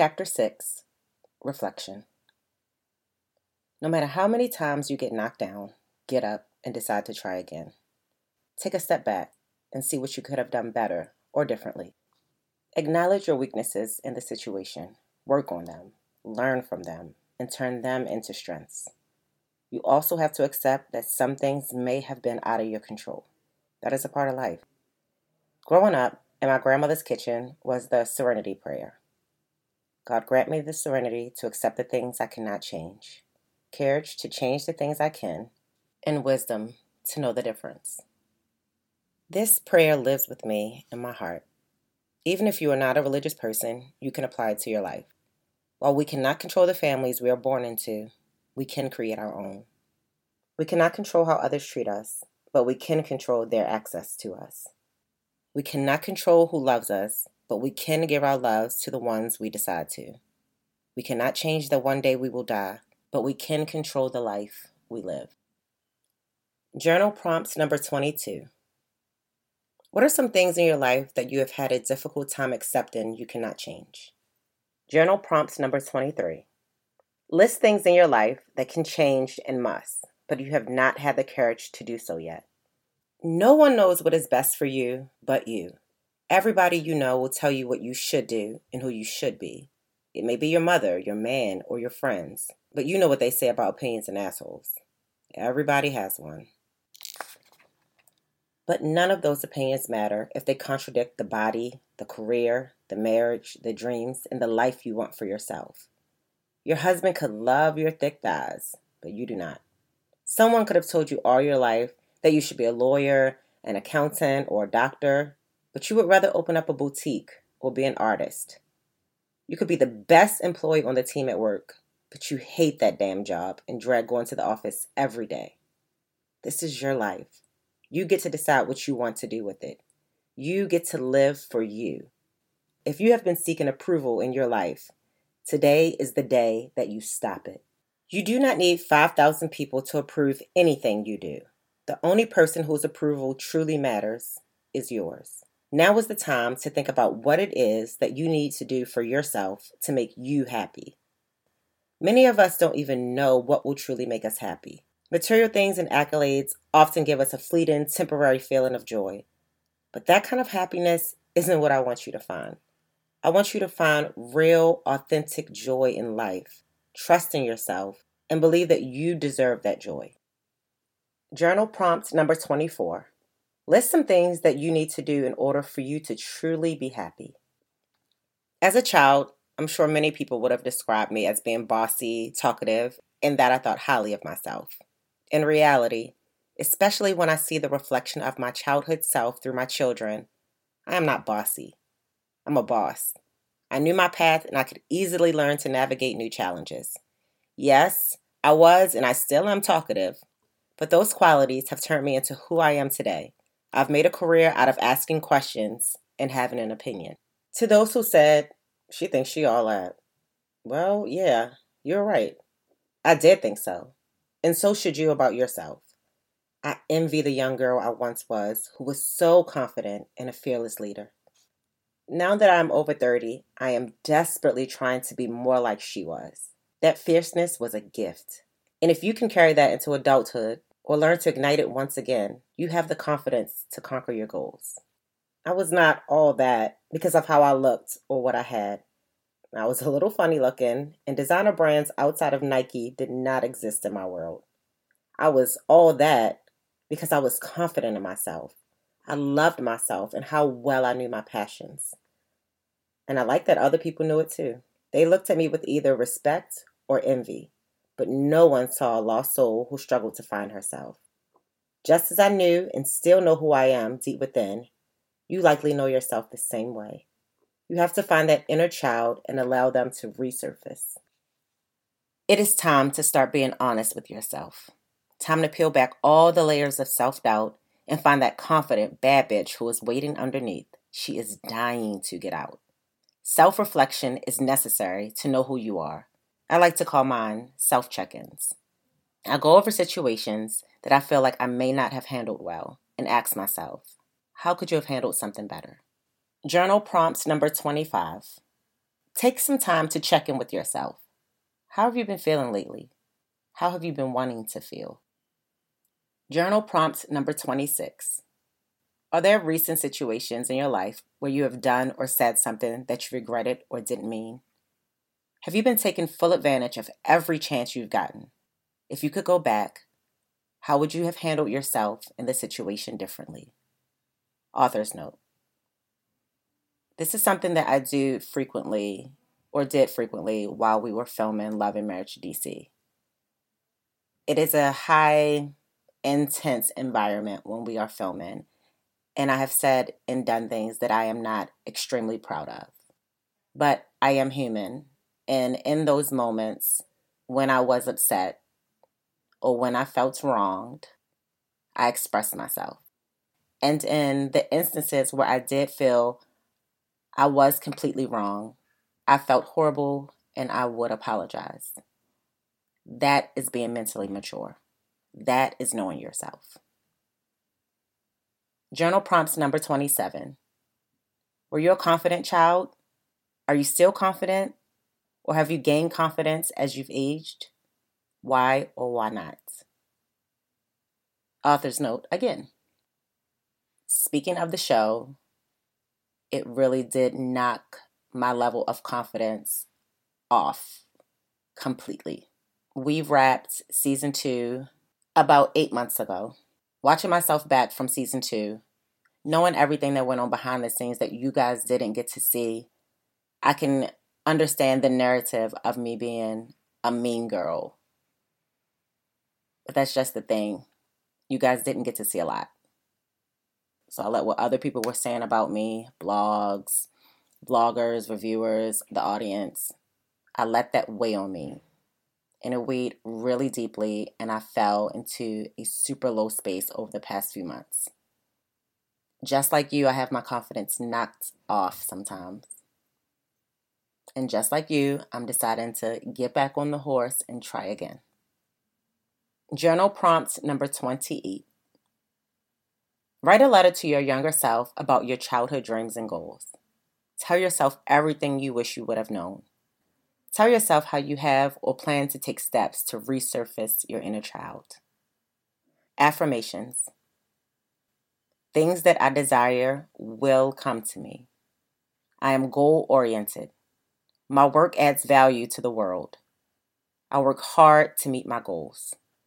Chapter 6 Reflection. No matter how many times you get knocked down, get up and decide to try again. Take a step back and see what you could have done better or differently. Acknowledge your weaknesses in the situation, work on them, learn from them, and turn them into strengths. You also have to accept that some things may have been out of your control. That is a part of life. Growing up, in my grandmother's kitchen was the serenity prayer. God grant me the serenity to accept the things I cannot change, courage to change the things I can, and wisdom to know the difference. This prayer lives with me in my heart. Even if you are not a religious person, you can apply it to your life. While we cannot control the families we are born into, we can create our own. We cannot control how others treat us, but we can control their access to us. We cannot control who loves us, but we can give our loves to the ones we decide to. We cannot change the one day we will die, but we can control the life we live. Journal prompts number 22. What are some things in your life that you have had a difficult time accepting you cannot change? Journal prompts number 23. List things in your life that can change and must, but you have not had the courage to do so yet. No one knows what is best for you but you. Everybody you know will tell you what you should do and who you should be. It may be your mother, your man, or your friends, but you know what they say about opinions and assholes. Everybody has one. But none of those opinions matter if they contradict the body, the career, the marriage, the dreams, and the life you want for yourself. Your husband could love your thick thighs, but you do not. Someone could have told you all your life that you should be a lawyer, an accountant, or a doctor, but you would rather open up a boutique or be an artist. You could be the best employee on the team at work, but you hate that damn job and dread going to the office every day. This is your life. You get to decide what you want to do with it. You get to live for you. If you have been seeking approval in your life, today is the day that you stop it. You do not need 5,000 people to approve anything you do. The only person whose approval truly matters is yours. Now is the time to think about what it is that you need to do for yourself to make you happy. Many of us don't even know what will truly make us happy. Material things and accolades often give us a fleeting, temporary feeling of joy. But that kind of happiness isn't what I want you to find. I want you to find real, authentic joy in life, trust in yourself, and believe that you deserve that joy. Journal prompt number 24. List some things that you need to do in order for you to truly be happy. As a child, I'm sure many people would have described me as being bossy, talkative, and that I thought highly of myself. In reality, especially when I see the reflection of my childhood self through my children, I am not bossy. I'm a boss. I knew my path and I could easily learn to navigate new challenges. Yes, I was and I still am talkative, but those qualities have turned me into who I am today. I've made a career out of asking questions and having an opinion. To those who said, she thinks she all that. Well, yeah, you're right. I did think so. And so should you about yourself. I envy the young girl I once was who was so confident and a fearless leader. Now that I'm over 30, I am desperately trying to be more like she was. That fierceness was a gift. And if you can carry that into adulthood, or learn to ignite it once again, you have the confidence to conquer your goals. I was not all that because of how I looked or what I had. I was a little funny looking, and designer brands outside of Nike did not exist in my world. I was all that because I was confident in myself. I loved myself and how well I knew my passions. And I liked that other people knew it too. They looked at me with either respect or envy but no one saw a lost soul who struggled to find herself. Just as I knew and still know who I am deep within, you likely know yourself the same way. You have to find that inner child and allow them to resurface. It is time to start being honest with yourself. Time to peel back all the layers of self doubt and find that confident bad bitch who is waiting underneath. She is dying to get out. Self reflection is necessary to know who you are I like to call mine self check ins. I go over situations that I feel like I may not have handled well and ask myself, how could you have handled something better? Journal prompts number 25. Take some time to check in with yourself. How have you been feeling lately? How have you been wanting to feel? Journal prompt number 26. Are there recent situations in your life where you have done or said something that you regretted or didn't mean? Have you been taking full advantage of every chance you've gotten? If you could go back, how would you have handled yourself in the situation differently? Author's note. This is something that I do frequently or did frequently while we were filming Love and Marriage DC. It is a high, intense environment when we are filming, and I have said and done things that I am not extremely proud of. But I am human, and in those moments when I was upset or when I felt wronged, I expressed myself. And in the instances where I did feel I was completely wrong. I felt horrible and I would apologize. That is being mentally mature. That is knowing yourself. Journal prompts number 27. Were you a confident child? Are you still confident? Or have you gained confidence as you've aged? Why or why not? Author's note again. Speaking of the show, it really did knock my level of confidence off completely. We wrapped season two about eight months ago. Watching myself back from season two, knowing everything that went on behind the scenes that you guys didn't get to see, I can understand the narrative of me being a mean girl. But that's just the thing. You guys didn't get to see a lot. So I let what other people were saying about me, blogs, bloggers, reviewers, the audience, I let that weigh on me. And it weighed really deeply, and I fell into a super low space over the past few months. Just like you, I have my confidence knocked off sometimes. And just like you, I'm deciding to get back on the horse and try again. Journal prompt number 28 Write a letter to your younger self about your childhood dreams and goals. Tell yourself everything you wish you would have known. Tell yourself how you have or plan to take steps to resurface your inner child. Affirmations Things that I desire will come to me. I am goal oriented. My work adds value to the world. I work hard to meet my goals.